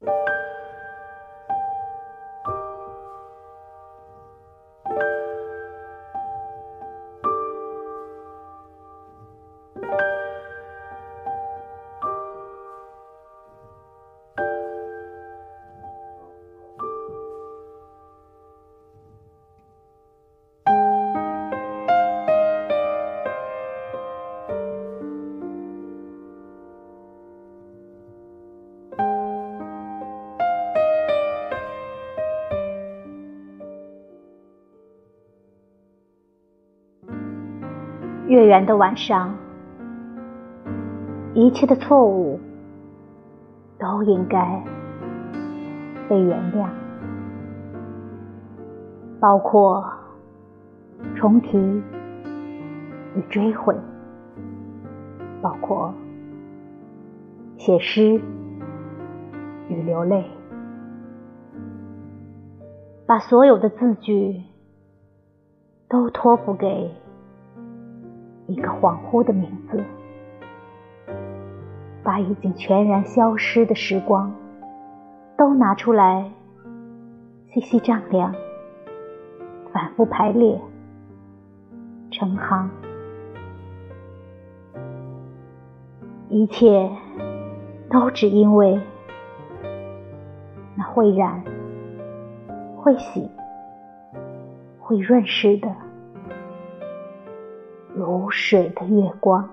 you 月圆的晚上，一切的错误都应该被原谅，包括重提与追悔，包括写诗与流泪，把所有的字句都托付给。一个恍惚的名字，把已经全然消失的时光都拿出来，细细丈量，反复排列，成行，一切都只因为那会染、会洗、会润湿的。如水的月光。